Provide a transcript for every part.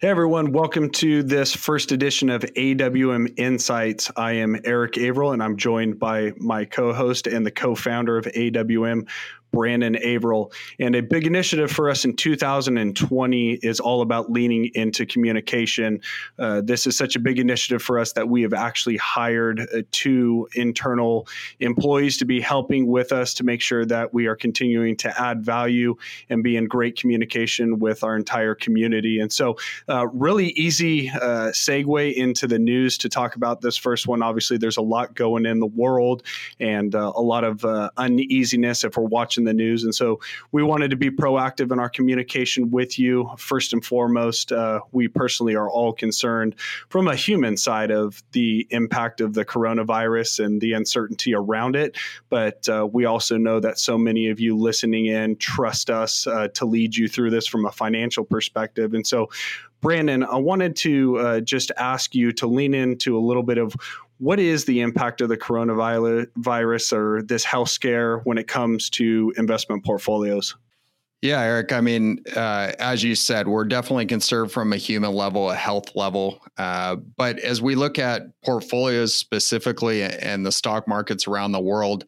Hey everyone, welcome to this first edition of AWM Insights. I am Eric Averill and I'm joined by my co host and the co founder of AWM, Brandon Averill. And a big initiative for us in 2020 is all about leaning into communication. Uh, this is such a big initiative for us that we have actually hired uh, two internal employees to be helping with us to make sure that we are continuing to add value and be in great communication with our entire community. And so, uh, really easy uh, segue into the news to talk about this first one. Obviously, there's a lot going in the world and uh, a lot of uh, uneasiness if we're watching watching the news. And so we wanted to be proactive in our communication with you. First and foremost, uh, we personally are all concerned from a human side of the impact of the coronavirus and the uncertainty around it. But uh, we also know that so many of you listening in trust us uh, to lead you through this from a financial perspective. And so Brandon, I wanted to uh, just ask you to lean into a little bit of what is the impact of the coronavirus or this health scare when it comes to investment portfolios? Yeah, Eric. I mean, uh, as you said, we're definitely concerned from a human level, a health level. Uh, but as we look at portfolios specifically and the stock markets around the world,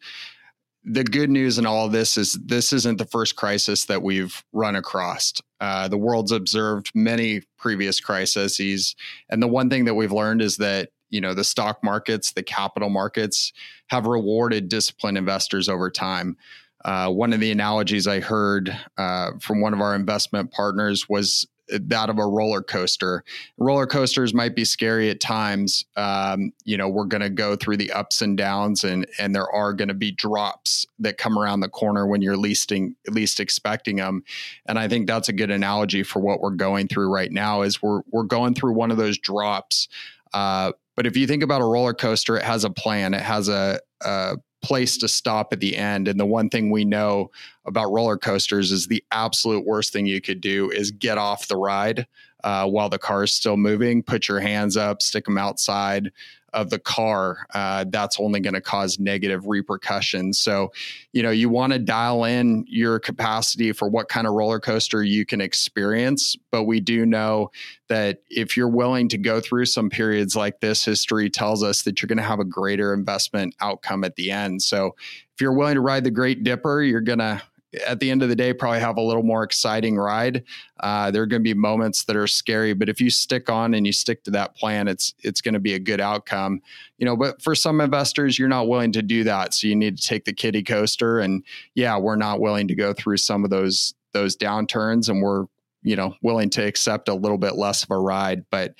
the good news in all of this is this isn't the first crisis that we've run across. Uh, the world's observed many previous crises, and the one thing that we've learned is that you know the stock markets, the capital markets have rewarded disciplined investors over time. Uh, one of the analogies I heard uh, from one of our investment partners was that of a roller coaster. Roller coasters might be scary at times. Um, you know, we're going to go through the ups and downs, and and there are going to be drops that come around the corner when you're leasting least expecting them. And I think that's a good analogy for what we're going through right now. Is we're we're going through one of those drops. Uh, but if you think about a roller coaster, it has a plan. It has a, a place to stop at the end. And the one thing we know about roller coasters is the absolute worst thing you could do is get off the ride uh, while the car is still moving, put your hands up, stick them outside, of the car, uh, that's only going to cause negative repercussions. So, you know, you want to dial in your capacity for what kind of roller coaster you can experience. But we do know that if you're willing to go through some periods like this, history tells us that you're going to have a greater investment outcome at the end. So, if you're willing to ride the Great Dipper, you're going to at the end of the day probably have a little more exciting ride. Uh, there are going to be moments that are scary, but if you stick on and you stick to that plan, it's it's going to be a good outcome. You know, but for some investors, you're not willing to do that, so you need to take the kiddie coaster. And yeah, we're not willing to go through some of those those downturns, and we're you know willing to accept a little bit less of a ride. But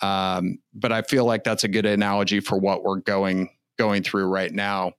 um, but I feel like that's a good analogy for what we're going going through right now.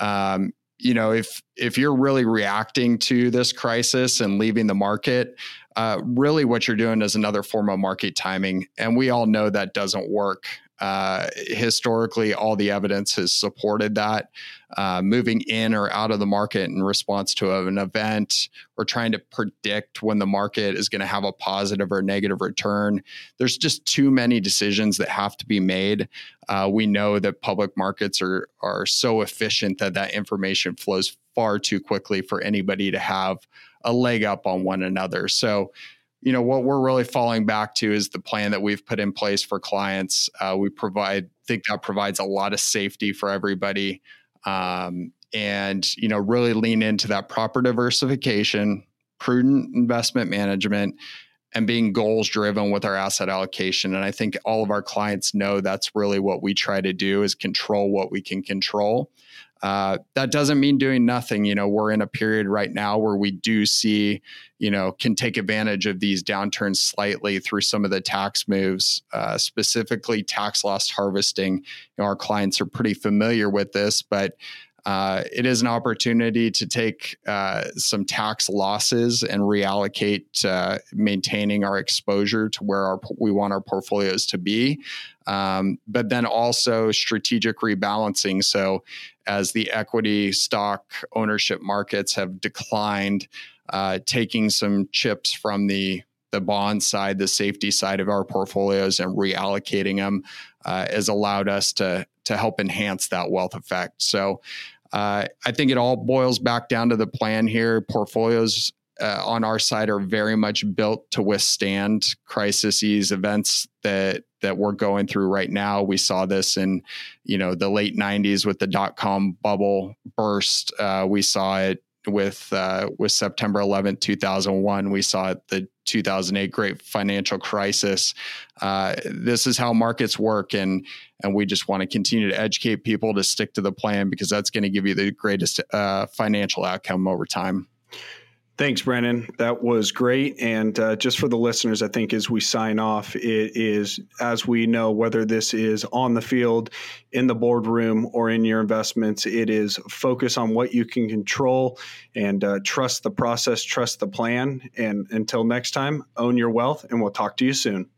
Um, you know if if you're really reacting to this crisis and leaving the market uh, really what you're doing is another form of market timing and we all know that doesn't work uh, historically, all the evidence has supported that. Uh, moving in or out of the market in response to an event or trying to predict when the market is going to have a positive or negative return. There's just too many decisions that have to be made. Uh, we know that public markets are, are so efficient that that information flows far too quickly for anybody to have a leg up on one another. So, you know what we're really falling back to is the plan that we've put in place for clients. Uh, we provide think that provides a lot of safety for everybody um, and you know really lean into that proper diversification prudent investment management and being goals driven with our asset allocation. And i think all of our clients know that's really what we try to do is control what we can control uh, that doesn't mean doing nothing. You know, we're in a period right now where we do see, you know, can take advantage of these downturns slightly through some of the tax moves, uh, specifically tax loss harvesting. You know, our clients are pretty familiar with this, but uh, it is an opportunity to take uh, some tax losses and reallocate uh, maintaining our exposure to where our, we want our portfolios to be. Um, but then also strategic rebalancing. So, as the equity stock ownership markets have declined, uh, taking some chips from the the bond side, the safety side of our portfolios, and reallocating them uh, has allowed us to to help enhance that wealth effect. So, uh, I think it all boils back down to the plan here. Portfolios uh, on our side are very much built to withstand crises, events that that we're going through right now. We saw this in, you know, the late '90s with the dot com bubble burst. Uh, we saw it with uh, with September 11th, 2001. We saw the 2008 great financial crisis. Uh, this is how markets work, and and we just want to continue to educate people to stick to the plan because that's going to give you the greatest uh, financial outcome over time. Thanks, Brandon. That was great. And uh, just for the listeners, I think as we sign off, it is as we know, whether this is on the field, in the boardroom, or in your investments, it is focus on what you can control and uh, trust the process, trust the plan. And until next time, own your wealth, and we'll talk to you soon.